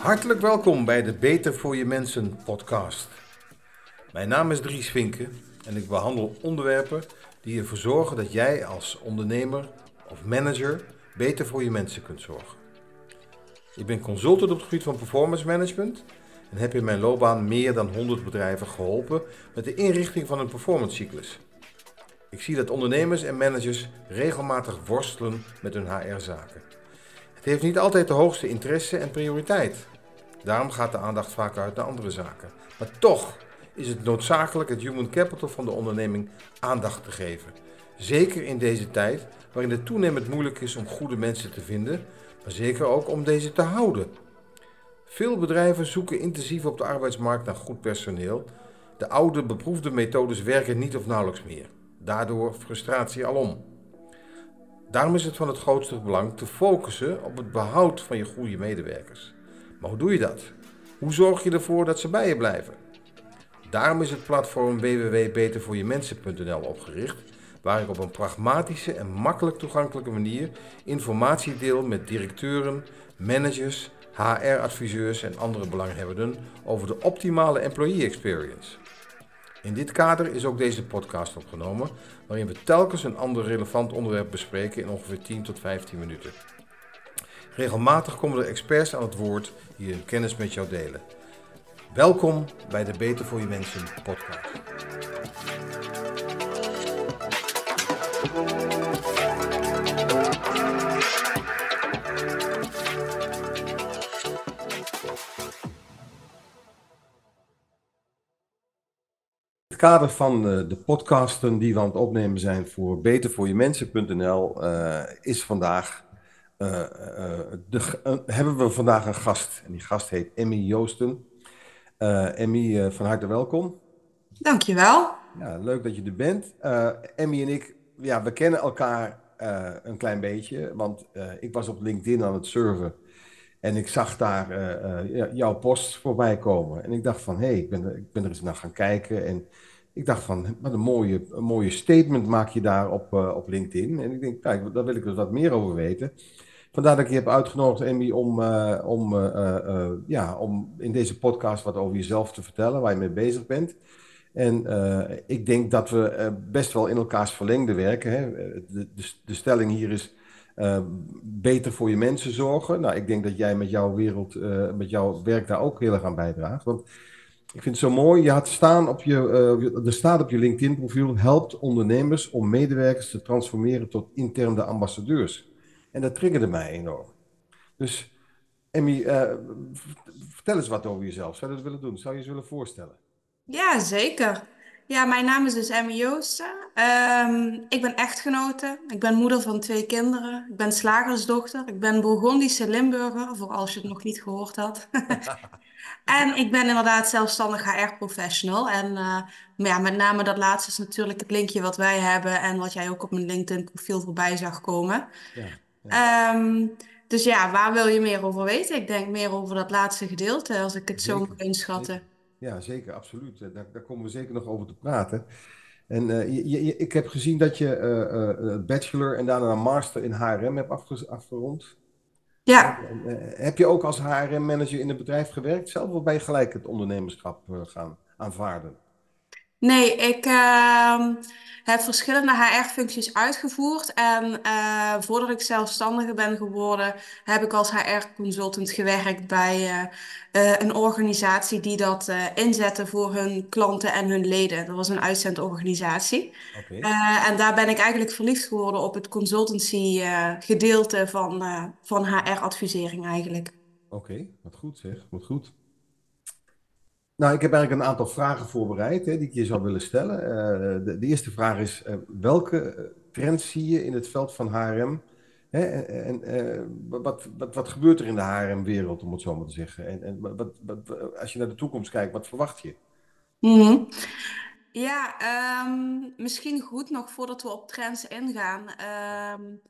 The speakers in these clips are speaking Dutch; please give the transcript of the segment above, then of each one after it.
Hartelijk welkom bij de Beter voor je Mensen podcast. Mijn naam is Dries Vinken en ik behandel onderwerpen die ervoor zorgen dat jij als ondernemer of manager beter voor je mensen kunt zorgen. Ik ben consultant op het gebied van performance management en heb in mijn loopbaan meer dan 100 bedrijven geholpen met de inrichting van een performance cyclus. Ik zie dat ondernemers en managers regelmatig worstelen met hun HR-zaken. Het heeft niet altijd de hoogste interesse en prioriteit. Daarom gaat de aandacht vaak uit naar andere zaken. Maar toch is het noodzakelijk het human capital van de onderneming aandacht te geven. Zeker in deze tijd waarin het toenemend moeilijk is om goede mensen te vinden, maar zeker ook om deze te houden. Veel bedrijven zoeken intensief op de arbeidsmarkt naar goed personeel. De oude beproefde methodes werken niet of nauwelijks meer. Daardoor frustratie alom. Daarom is het van het grootste belang te focussen op het behoud van je goede medewerkers. Maar hoe doe je dat? Hoe zorg je ervoor dat ze bij je blijven? Daarom is het platform www.betervoorjemensen.nl opgericht, waar ik op een pragmatische en makkelijk toegankelijke manier informatie deel met directeuren, managers, HR-adviseurs en andere belanghebbenden over de optimale employee experience. In dit kader is ook deze podcast opgenomen, waarin we telkens een ander relevant onderwerp bespreken in ongeveer 10 tot 15 minuten. Regelmatig komen er experts aan het woord die hun kennis met jou delen. Welkom bij de Beter voor je Mensen podcast. Kader van eh, de podcasten die we aan het opnemen zijn voor betervoorjemensen.nl uh, is vandaag uh, de, hebben we vandaag een gast. En die gast heet Emmy Joosten. Emmy, van harte welkom. Dankjewel. Ja, leuk dat je er bent. Emmy en ik, ja, we kennen elkaar een klein beetje. Want ik was op LinkedIn aan het surfen. En ik zag daar jouw post voorbij komen. En ik dacht van, hé, hey, ik, ben, ik ben er eens naar gaan kijken. En ik dacht van, wat een mooie, een mooie statement maak je daar op, op LinkedIn. En ik denk, kijk, daar wil ik er wat meer over weten. Vandaar dat ik je heb uitgenodigd, Emmy, om, uh, om, uh, ja, om in deze podcast wat over jezelf te vertellen, waar je mee bezig bent. En ik denk dat we best wel in elkaars verlengde werken. Hè. De, de, de stelling hier is beter voor je mensen zorgen. Nou, ik denk dat jij met jouw wereld, met jouw werk daar ook heel erg aan bijdraagt. Want ik vind het zo mooi, je had staan op je, er staat op je LinkedIn-profiel, helpt ondernemers om medewerkers te transformeren tot interne ambassadeurs. En dat triggerde mij enorm. Dus Emmy, uh, vertel eens wat over jezelf. Zou je dat willen doen? Zou je eens willen voorstellen? Ja, zeker. Ja, mijn naam is dus Emmy Joosten. Um, ik ben echtgenote. Ik ben moeder van twee kinderen. Ik ben slagersdochter. Ik ben Burgondische Limburger, voor als je het nog niet gehoord had. en ik ben inderdaad zelfstandig HR-professional. En uh, ja, met name dat laatste is natuurlijk het linkje wat wij hebben en wat jij ook op mijn LinkedIn-profiel voorbij zag komen. Ja. Um, dus ja, waar wil je meer over weten? Ik denk meer over dat laatste gedeelte, als ik het zo moet inschatten. Ja, zeker, absoluut. Daar, daar, komen we zeker nog over te praten. En uh, je, je, ik heb gezien dat je uh, uh, bachelor en daarna een master in HRM hebt afge afgerond. Ja. heb je ook als HRM-manager in het bedrijf gewerkt zelf, of ben je gelijk het ondernemerschap gaan aanvaarden? Nee, ik uh, heb verschillende HR-functies uitgevoerd. En uh, voordat ik zelfstandige ben geworden, heb ik als HR-consultant gewerkt bij uh, een organisatie die dat inzette voor hun klanten en hun leden. Dat was een uitzendorganisatie. Okay. en daar ben ik eigenlijk verliefd geworden op het consultancy gedeelte van, van HR-advisering eigenlijk. Oké, okay, wat goed zeg, wat goed. Nou, ik heb eigenlijk een aantal vragen voorbereid hè, die ik je zou willen stellen. Uh, de, de, eerste vraag is, uh, welke trends zie je in het veld van HRM? Hè, en wat, wat, wat gebeurt er in de HRM-wereld, om het zo maar te zeggen? En, en wat, wat, als je naar de toekomst kijkt, wat verwacht je? -hmm. Ja, um, misschien goed nog voordat we op trends ingaan. Um,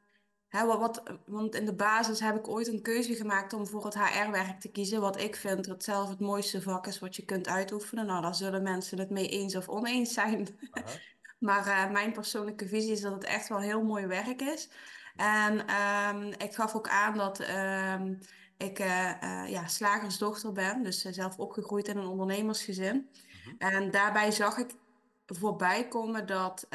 Hè, wat, wat, want in de basis heb ik ooit een keuze gemaakt om voor het HR-werk te kiezen. Wat ik vind dat zelf het mooiste vak is wat je kunt uitoefenen. Nou, daar zullen mensen het mee eens of oneens zijn. maar uh, mijn persoonlijke visie is dat het echt wel heel mooi werk is. En um, ik gaf ook aan dat um, ik uh, uh, ja, slagersdochter ben, dus zelf opgegroeid in een ondernemersgezin. Mhm. En daarbij zag ik voorbij komen dat,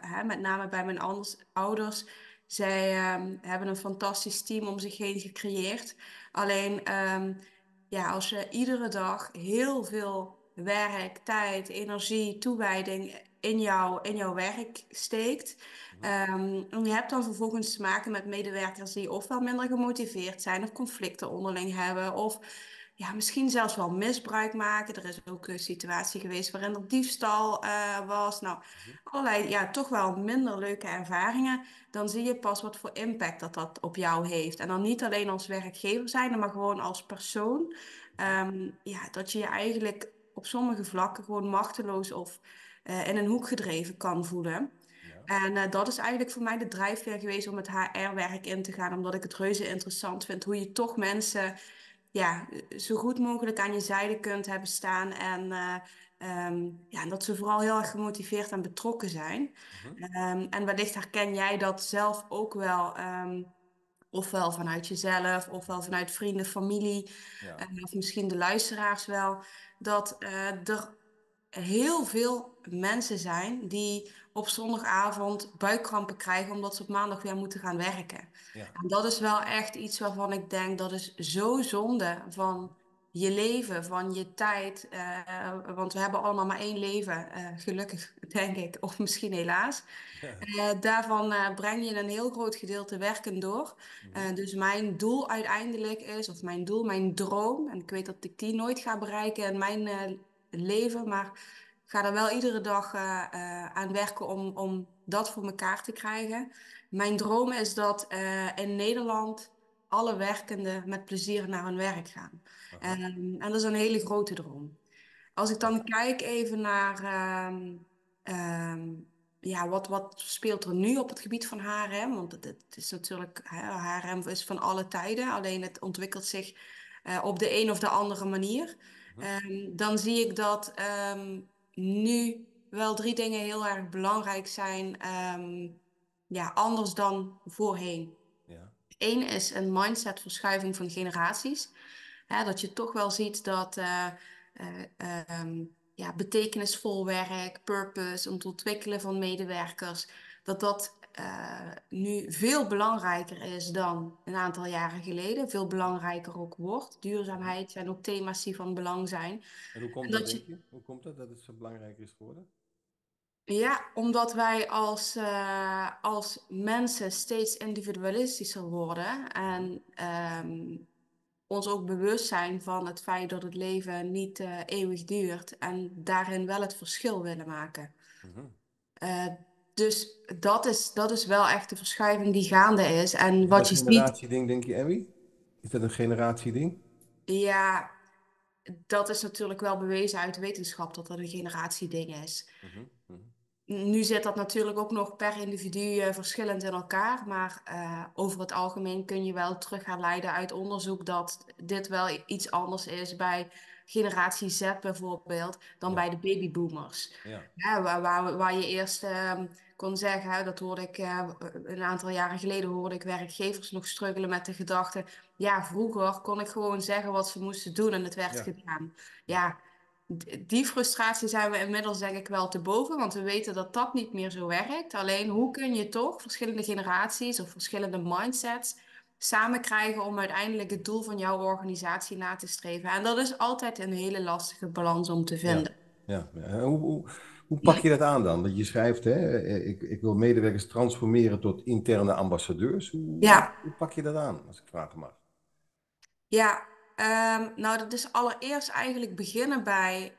hè, met name bij mijn anders, ouders, zij um, hebben een fantastisch team om zich heen gecreëerd. Alleen, um, ja, als je iedere dag heel veel werk, tijd, energie, toewijding in, jou, in jouw werk steekt. Um, en je hebt dan vervolgens te maken met medewerkers die ofwel minder gemotiveerd zijn of conflicten onderling hebben of ja, misschien zelfs wel misbruik maken. Er is ook een situatie geweest waarin er diefstal uh, was. Nou, allerlei ja, toch wel minder leuke ervaringen. Dan zie je pas wat voor impact dat dat op jou heeft. En dan niet alleen als werkgever zijn, maar gewoon als persoon. Um, ja, dat je je eigenlijk op sommige vlakken gewoon machteloos of uh, in een hoek gedreven kan voelen. En uh, dat is eigenlijk voor mij de drijfveer geweest om het HR-werk in te gaan. Omdat ik het reuze interessant vind hoe je toch mensen ja, zo goed mogelijk aan je zijde kunt hebben staan. En uh, um, ja, dat ze vooral heel erg gemotiveerd en betrokken zijn. Mhm. Um, en wellicht herken jij dat zelf ook wel. Um, ofwel vanuit jezelf, ofwel vanuit vrienden, familie, Ja. uh, of misschien de luisteraars wel. Dat uh, er heel veel mensen zijn die op zondagavond buikkrampen krijgen omdat ze op maandag weer moeten gaan werken. Ja. En dat is wel echt iets waarvan ik denk dat is zo zonde van je leven, van je tijd. Uh, want we hebben allemaal maar één leven, uh, gelukkig denk ik, of misschien helaas. Ja. Uh, daarvan breng je een heel groot gedeelte werken door. Mhm. dus mijn doel uiteindelijk is, of mijn doel, mijn droom, en ik weet dat ik die nooit ga bereiken in mijn leven, maar ik ga er wel iedere dag uh, uh, aan werken om, om dat voor elkaar te krijgen. Mijn droom is dat uh, in Nederland alle werkenden met plezier naar hun werk gaan. Aha. Um, en dat is een hele grote droom. Als ik dan kijk even naar um, um, ja, wat, wat speelt er nu op het gebied van HRM, want het, het is natuurlijk, HRM is van alle tijden, alleen het ontwikkelt zich op de een of de andere manier. Mhm. dan zie ik dat nu wel drie dingen heel erg belangrijk zijn, um, ja, anders dan voorheen. Ja. Eén is een mindsetverschuiving van generaties. Hè, dat je toch wel ziet dat uh, uh, um, ja, betekenisvol werk, purpose, om te ontwikkelen van medewerkers, dat dat uh, nu veel belangrijker is dan een aantal jaren geleden. Veel belangrijker ook wordt. Duurzaamheid zijn ook thema's die van belang zijn. En hoe komt En dat, dat je-? Hoe komt dat dat het zo belangrijk is geworden? Ja, omdat wij als, eh, als mensen steeds individualistischer worden en ehm, ons ook bewust zijn van het feit dat het leven niet eh, eeuwig duurt en daarin wel het verschil willen maken. Mhm. Eh, dus dat is, dat is wel echt de verschuiving die gaande is. En Is wat dat je een ziet, generatieding, denk je, Emmy? Is dat een generatieding? ja, dat is natuurlijk wel bewezen uit de wetenschap dat dat een generatieding is. Mhm. Mhm. Nu zit dat natuurlijk ook nog per individu eh, verschillend in elkaar, maar eh, over het algemeen kun je wel terug gaan leiden uit onderzoek dat dit wel iets anders is bij generatie Z bijvoorbeeld dan Ja. bij de babyboomers. Ja. Ja, waar, waar, waar je eerst ehm, kon zeggen, hè, dat hoorde ik eh, een aantal jaren geleden, hoorde ik werkgevers nog struggelen met de gedachte, ja, vroeger kon ik gewoon zeggen wat ze moesten doen en het werd Ja. gedaan. Ja, die frustratie zijn we inmiddels denk ik wel te boven, want we weten dat dat niet meer zo werkt. Alleen hoe kun je toch verschillende generaties of verschillende mindsets samen krijgen om uiteindelijk het doel van jouw organisatie na te streven? En dat is altijd een hele lastige balans om te vinden. Ja. Hoe, hoe, hoe pak je dat aan dan? Want je schrijft, hè, ik, ik wil medewerkers transformeren tot interne ambassadeurs. Hoe, Ja. hoe pak je dat aan, als ik vragen mag? Ja, ehm, nou dat is allereerst eigenlijk beginnen bij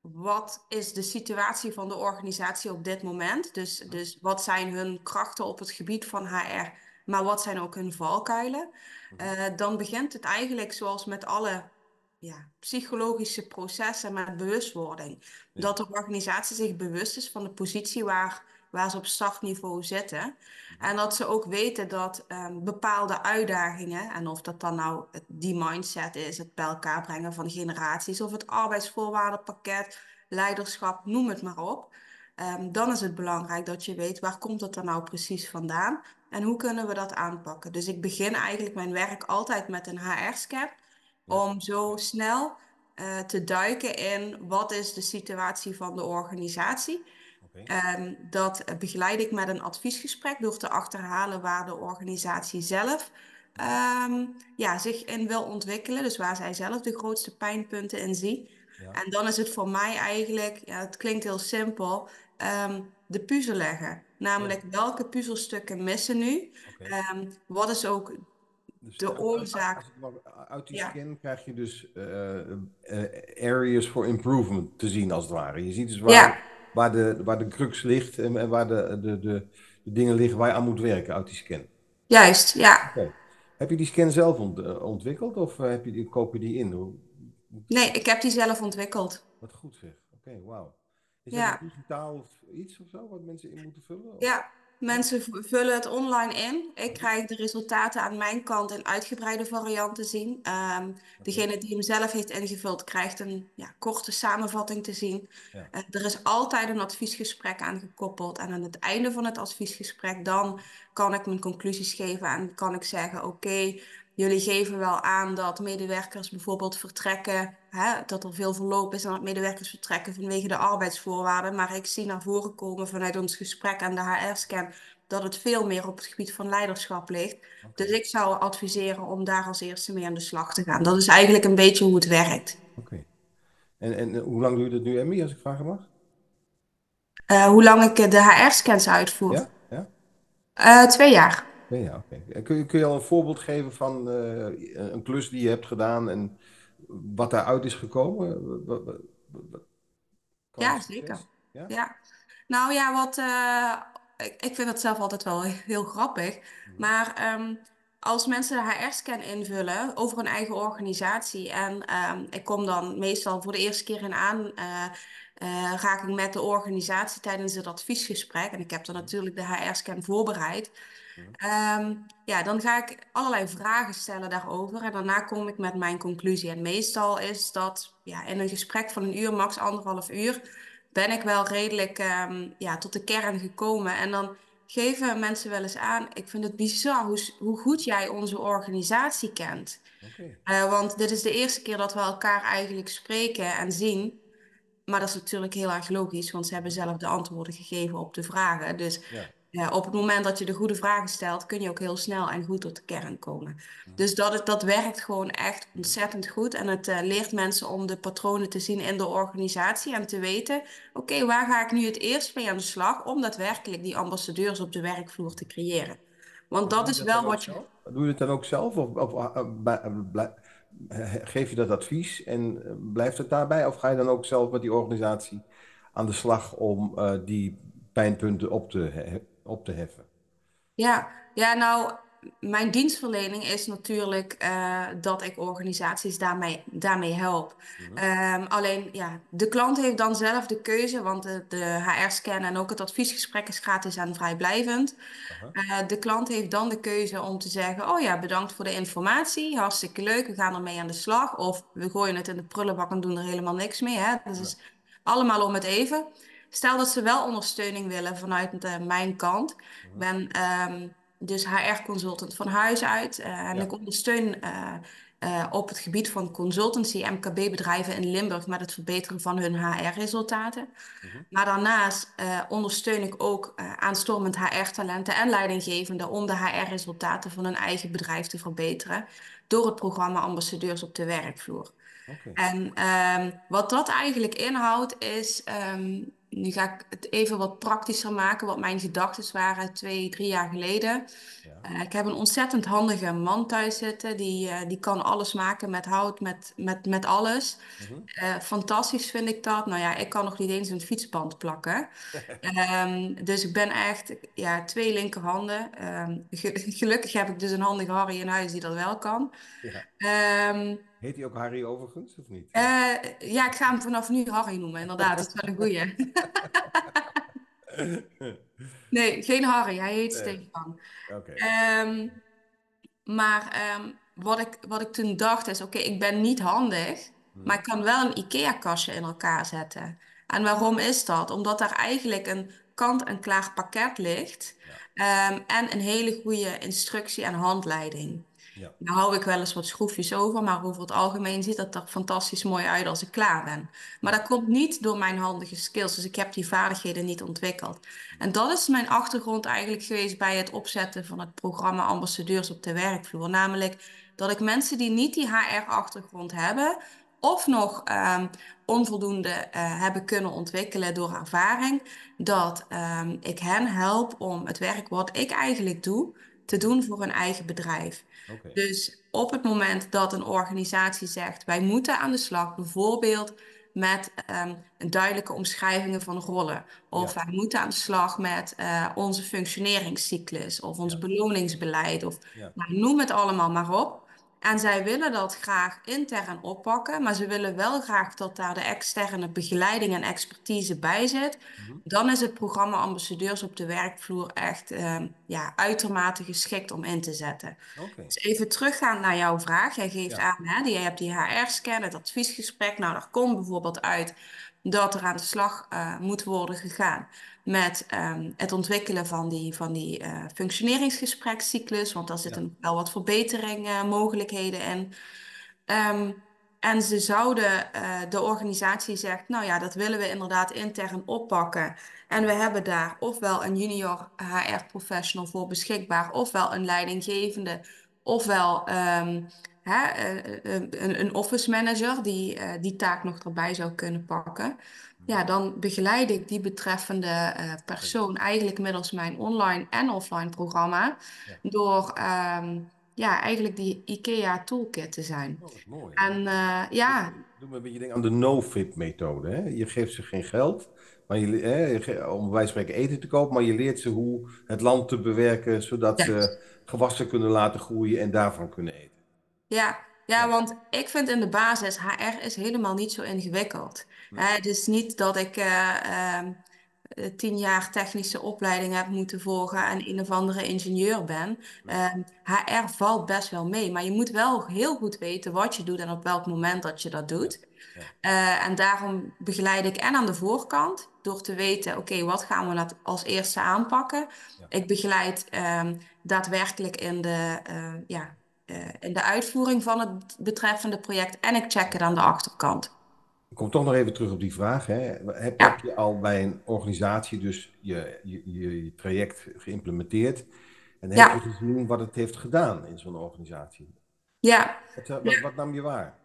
wat is de situatie van de organisatie op dit moment. Dus, dus wat zijn hun krachten op het gebied van HR, maar wat zijn ook hun valkuilen. Mhm. Eh, dan begint het eigenlijk zoals met alle ja, psychologische processen met bewustwording. Ja. Dat de organisatie zich bewust is van de positie waar, waar ze op startniveau zitten. Mhm. En dat ze ook weten dat ehm, bepaalde uitdagingen, en of dat dan nou het- die mindset is, het bij elkaar brengen van generaties, of het arbeidsvoorwaardenpakket, leiderschap, noem het maar op. ehm, dan is het belangrijk dat je weet waar komt het er nou precies vandaan. En hoe kunnen we dat aanpakken. Dus ik begin eigenlijk mijn werk altijd met een HR-scan om zo snel eh, te duiken in wat is de situatie van de organisatie. Oké. En dat begeleid ik met een adviesgesprek door te achterhalen waar de organisatie zelf ehm, ja, zich in wil ontwikkelen. Dus waar zij zelf de grootste pijnpunten in zien. Ja. En dan is het voor mij eigenlijk, ja, het klinkt heel simpel, ehm, de puzzel leggen. Namelijk welke puzzelstukken missen nu? Ehm, wat is ook Dus de oorzaak. Uit die Ja. scan krijg je dus eh, eh, areas for improvement te zien, als het ware. Je ziet dus waar, Ja. waar, de, waar de crux ligt en, waar de, de, de, de dingen liggen waar je aan moet werken uit die scan. Juist, ja. Heb je die scan zelf ont- eh, ontwikkeld of heb je die, koop je die in? Hoe- Nee, ik heb die zelf ontwikkeld. Wat goed zeg. Oké, wauw. Is Ja. dat een digitaal of iets of zo wat mensen in moeten vullen? Of- Ja, mensen vullen het online in. Ik krijg de resultaten aan mijn kant in uitgebreide variant te zien. Ehm, degene die hem zelf heeft ingevuld, krijgt een ja, korte samenvatting te zien. Ja. Eh, er is altijd een adviesgesprek aan gekoppeld. En aan het einde van het adviesgesprek, dan kan ik mijn conclusies geven en kan ik zeggen: Oké, jullie geven wel aan dat medewerkers bijvoorbeeld vertrekken, hè, dat er veel verloop is en dat medewerkers vertrekken vanwege de arbeidsvoorwaarden. Maar ik zie naar voren komen vanuit ons gesprek en de HR-scan dat het veel meer op het gebied van leiderschap ligt. Dus ik zou adviseren om daar als eerste mee aan de slag te gaan. Dat is eigenlijk een beetje hoe het werkt. Oké. En, en eh, hoe lang doe je dat nu, Emmy, als ik vragen mag? Eh, hoe lang ik eh, de HR-scans uitvoer? Ja? Ja? Twee jaar. Ja, ja, oké. En Kun je, kun je al een voorbeeld geven van eh, een klus die je hebt gedaan en wat daaruit is gekomen? Kan Ja, zeker. Ja? Ja, nou ja, wat, eh, ik, ik vind het zelf altijd wel heel grappig. Maar ehm, als mensen de HR-scan invullen over hun eigen organisatie en ehm, ik kom dan meestal voor de eerste keer in aan, eh, eh, raak ik met de organisatie tijdens het adviesgesprek en ik heb dan natuurlijk de HR-scan voorbereid. Ehm, ja, dan ga ik allerlei vragen stellen daarover en daarna kom ik met mijn conclusie. En meestal is dat ja, in een gesprek van een uur, max anderhalf uur, ben ik wel redelijk ehm, ja, tot de kern gekomen. En dan geven mensen wel eens aan, ik vind het bizar hoe, hoe goed jij onze organisatie kent. Eh, want dit is de eerste keer dat we elkaar eigenlijk spreken en zien. Maar dat is natuurlijk heel erg logisch, want ze hebben zelf de antwoorden gegeven op de vragen. Dus Ja. Ja, op het moment dat je de goede vragen stelt, kun je ook heel snel en goed tot de kern komen. Dus dat, dat werkt gewoon echt ontzettend goed. En het eh, leert mensen om de patronen te zien in de organisatie en te weten, oké, waar ga ik nu het eerst mee aan de slag om daadwerkelijk die ambassadeurs op de werkvloer te creëren? Want dat is dat wel wat je... zelf? Doe je het dan ook zelf of, of eh, eh, geef je dat advies en blijft het daarbij? Of ga je dan ook zelf met die organisatie aan de slag om die pijnpunten op te, op te heffen? Ja, ja, nou, mijn dienstverlening is natuurlijk eh, dat ik organisaties daarmee, daarmee help. Ehm, alleen, ja, de klant heeft dan zelf de keuze, want de, de HR-scan en ook het adviesgesprek is gratis en vrijblijvend. Eh, de klant heeft dan de keuze om te zeggen: Oh ja, bedankt voor de informatie, hartstikke leuk, we gaan ermee aan de slag. Of we gooien het in de prullenbak en doen er helemaal niks mee. Hè? Dat is allemaal om het even. Stel dat ze wel ondersteuning willen vanuit eh, mijn kant. Ik ben ehm, dus HR-consultant van huis uit eh, en Ja. ik ondersteun eh, op het gebied van consultancy MKB-bedrijven in Limburg met het verbeteren van hun HR-resultaten. Maar daarnaast ondersteun ik ook aanstormend HR-talenten en leidinggevenden om de HR-resultaten van hun eigen bedrijf te verbeteren door het programma Ambassadeurs op de werkvloer. En ehm, wat dat eigenlijk inhoudt is, ehm, nu ga ik het even wat praktischer maken, wat mijn gedachten waren twee, drie jaar geleden. Ja. Eh, ik heb een ontzettend handige man thuis zitten, die, eh, die kan alles maken met hout, met, met, met alles. Mhm. Eh, fantastisch vind ik dat. Nou ja, ik kan nog niet eens een fietsband plakken. Ehm, dus ik ben echt, ja, twee linkerhanden. Ehm, ge- gelukkig heb ik dus een handige Harry in huis die dat wel kan. Ja. Ehm, Heet hij ook Harry overigens, of niet? eh, ja, ik ga hem vanaf nu Harry noemen, inderdaad. Dat is wel een goeie. Nee, geen Harry, hij heet Nee. Stefan. Oké. Ehm, maar ehm, wat ik, wat ik toen dacht is, oké, ik ben niet handig, maar ik kan wel een IKEA-kastje in elkaar zetten. En waarom is dat? Omdat daar eigenlijk een kant-en-klaar pakket ligt. En een hele goede instructie en handleiding. Ja. Nou hou ik wel eens wat schroefjes over, maar over het algemeen ziet dat er fantastisch mooi uit als ik klaar ben. Maar dat komt niet door mijn handige skills, dus ik heb die vaardigheden niet ontwikkeld. En dat is mijn achtergrond eigenlijk geweest bij het opzetten van het programma Ambassadeurs op de werkvloer. Namelijk dat ik mensen die niet die HR-achtergrond hebben, of nog ehm, onvoldoende eh, hebben kunnen ontwikkelen door ervaring, dat ehm, ik hen help om het werk wat ik eigenlijk doe, te doen voor hun eigen bedrijf. Dus op het moment dat een organisatie zegt, wij moeten aan de slag, bijvoorbeeld met ehm, een duidelijke omschrijvingen van rollen, of Ja. wij moeten aan de slag met eh, onze functioneringscyclus, of ons Ja. beloningsbeleid, of Ja. nou, noem het allemaal maar op. En zij willen dat graag intern oppakken, maar ze willen wel graag dat daar de externe begeleiding en expertise bij zit. Mhm. Dan is het programma Ambassadeurs op de werkvloer echt ehm, ja, uitermate geschikt om in te zetten. Dus even teruggaan naar jouw vraag. Jij geeft Ja. aan, hè, die, je hebt die HR-scan, het adviesgesprek. Nou, daar komt bijvoorbeeld uit dat er aan de slag eh, moet worden gegaan met ehm, het ontwikkelen van die, van die eh, functioneringsgesprekscyclus, want daar zitten Ja. nog wel wat verbeteringmogelijkheden in. Ehm, en ze zouden, eh, de organisatie zegt, nou ja, dat willen we inderdaad intern oppakken. En we hebben daar ofwel een junior HR-professional voor beschikbaar, ofwel een leidinggevende, ofwel ehm, hè, eh, eh, een, een office manager die eh, die taak nog erbij zou kunnen pakken. Ja, dan begeleid ik die betreffende persoon eigenlijk middels mijn online en offline programma Ja. door ehm, ja, eigenlijk die IKEA toolkit te zijn. Oh, mooi. En eh, ja, Doe me een beetje denken aan de no-fit-methode. Hè? Je geeft ze geen geld maar je, hè, om bij wijze van spreken eten te kopen, maar je leert ze hoe het land te bewerken, zodat Ja. ze gewassen kunnen laten groeien en daarvan kunnen eten. Ja, ja, want ik vind in de basis HR is helemaal niet zo ingewikkeld. Nee. Het is niet dat ik eh, ehm, eh, tien jaar technische opleiding heb moeten volgen en een of andere ingenieur ben. Nee. Ehm, HR valt best wel mee, maar je moet wel heel goed weten wat je doet en op welk moment dat je dat doet. Ja. Eh, en daarom begeleid ik en aan de voorkant door te weten, oké, wat gaan we als eerste aanpakken? Ja. Ik begeleid ehm, daadwerkelijk in de, ja, in de uitvoering van het betreffende project en ik check het aan de achterkant. Ik kom toch nog even terug op die vraag. Hè. Heb, Ja. heb je al bij een organisatie dus je, je, je, je traject geïmplementeerd? En heb Ja. je gezien wat het heeft gedaan in zo'n organisatie? Ja, Wat, eh, wat, wat nam je waar?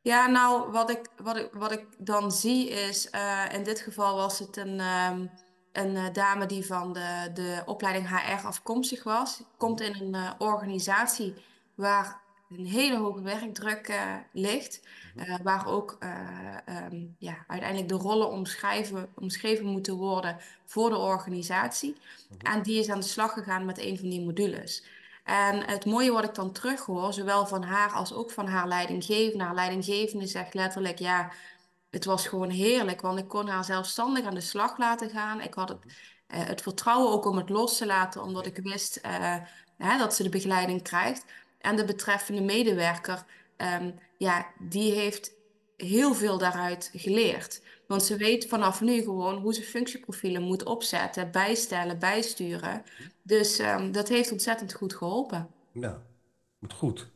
Ja, nou, wat ik, wat ik, wat ik dan zie is, eh, in dit geval was het een, ehm, een eh, dame die van de, de opleiding HR afkomstig was. Komt in een eh, organisatie waar een hele hoge werkdruk eh, ligt, eh, waar ook eh, ehm, ja, uiteindelijk de rollen omschrijven, omschreven moeten worden voor de organisatie. En die is aan de slag gegaan met een van die modules. En het mooie wat ik dan terughoor, zowel van haar als ook van haar leidinggevende. Haar leidinggevende zegt letterlijk, ja, het was gewoon heerlijk, want ik kon haar zelfstandig aan de slag laten gaan. Ik had het, eh, het vertrouwen ook om het los te laten, omdat ik wist hè, dat ze de begeleiding krijgt. En de betreffende medewerker, ehm, ja, die heeft heel veel daaruit geleerd. Want ze weet vanaf nu gewoon hoe ze functieprofielen moet opzetten, bijstellen, bijsturen. Dus ehm, dat heeft ontzettend goed geholpen. Ja, wat goed.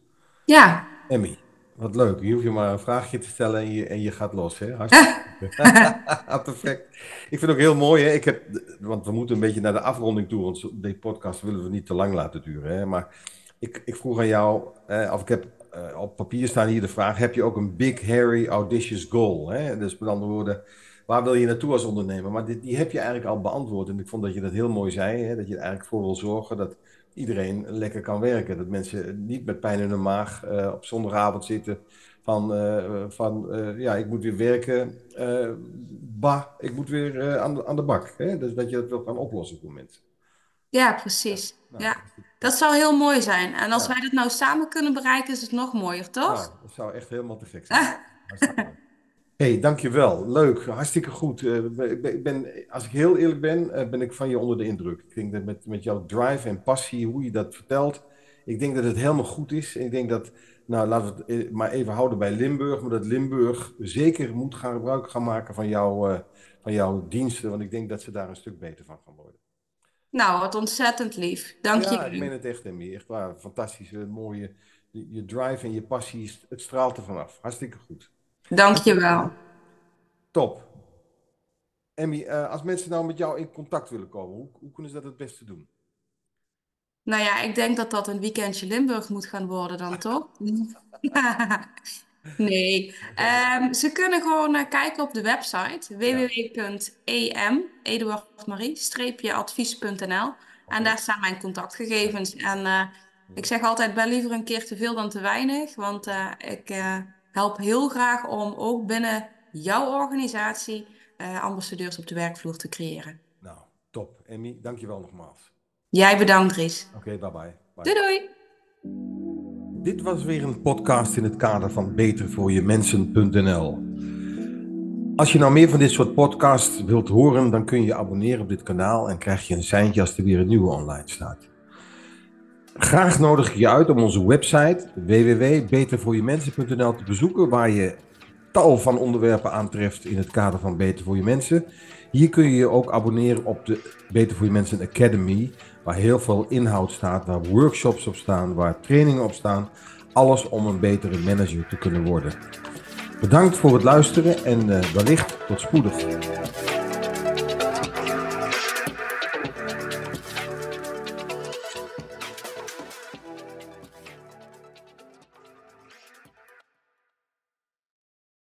Ja, Emmy, wat leuk. Je hoeft je maar een vraagje te stellen en je, en je gaat los. Hè? Hartstikke. Perfect. Ik vind het ook heel mooi. Hè? Ik heb, want we moeten een beetje naar de afronding toe. Want deze podcast willen we niet te lang laten duren. Hè? Maar ik, ik vroeg aan jou, eh, of ik heb eh, op papier staan hier de vraag: heb je ook een big, hairy, audacious goal? Hè? Dus met andere woorden, waar wil je naartoe als ondernemer? Maar dit, die heb je eigenlijk al beantwoord. En ik vond dat je dat heel mooi zei. Hè? Dat je er eigenlijk voor wil zorgen dat iedereen lekker kan werken. Dat mensen niet met pijn in hun maag eh, op zondagavond zitten. Van, eh, van ja, ik moet weer werken. bah, ik moet weer aan, de, aan de bak. Hè? Dus dat je dat wil gaan oplossen voor mensen. Ja, precies. Nou, Ja, dat zou heel mooi zijn. En als Ja. wij dat nou samen kunnen bereiken, is het nog mooier, toch? Nou, dat zou echt helemaal te gek zijn. Hartstikke leuk. hey, dankjewel. Leuk, hartstikke goed. Eh, ik ben- ik ben, als ik heel eerlijk ben, eh, ben ik van je onder de indruk. Ik denk dat met, met jouw drive en passie, hoe je dat vertelt, ik denk dat het helemaal goed is. Ik denk dat, nou laten we het eh, maar even houden bij Limburg, maar dat Limburg zeker moet gaan gebruik gaan maken van, jou, eh, van jouw diensten, want ik denk dat ze daar een stuk beter van gaan worden. Nou, wat ontzettend lief. Dank je Ja, ik meen het echt, Emmy. Echt waar. Fantastische, mooie. Je, je drive en je passie, het straalt er vanaf. Hartstikke goed. Dank je wel. Top. Emmy, eh, als mensen nou met jou in contact willen komen, hoe, hoe kunnen ze dat het beste doen? Nou ja, ik denk dat dat een weekendje Limburg moet gaan worden dan, toch? Nee, Ehm, ze kunnen gewoon eh, kijken op de website www.em, Eduard Marie, streepje advies.nl. En daar staan mijn contactgegevens. En eh, ik zeg altijd, ben liever een keer te veel dan te weinig. Want eh, ik help heel graag om ook binnen jouw organisatie ambassadeurs op de werkvloer te creëren. Nou, top. Emmy, dankjewel nogmaals. Jij bedankt, Ries. Oké, bye bye. Bye. Doei doei! Dit was weer een podcast in het kader van betervoorjemensen.nl. Als je nou meer van dit soort podcasts wilt horen, dan kun je je abonneren op dit kanaal en krijg je een seintje als er weer een nieuwe online staat. Graag nodig ik je uit om onze website www.betervoorjemensen.nl te bezoeken, waar je tal van onderwerpen aantreft in het kader van Beter voor je Mensen. Hier kun je je ook abonneren op de Beter voor je Mensen Academy, waar heel veel inhoud staat, waar workshops op staan, waar trainingen op staan. Alles om een betere manager te kunnen worden. Bedankt voor het luisteren en eh, wellicht tot spoedig.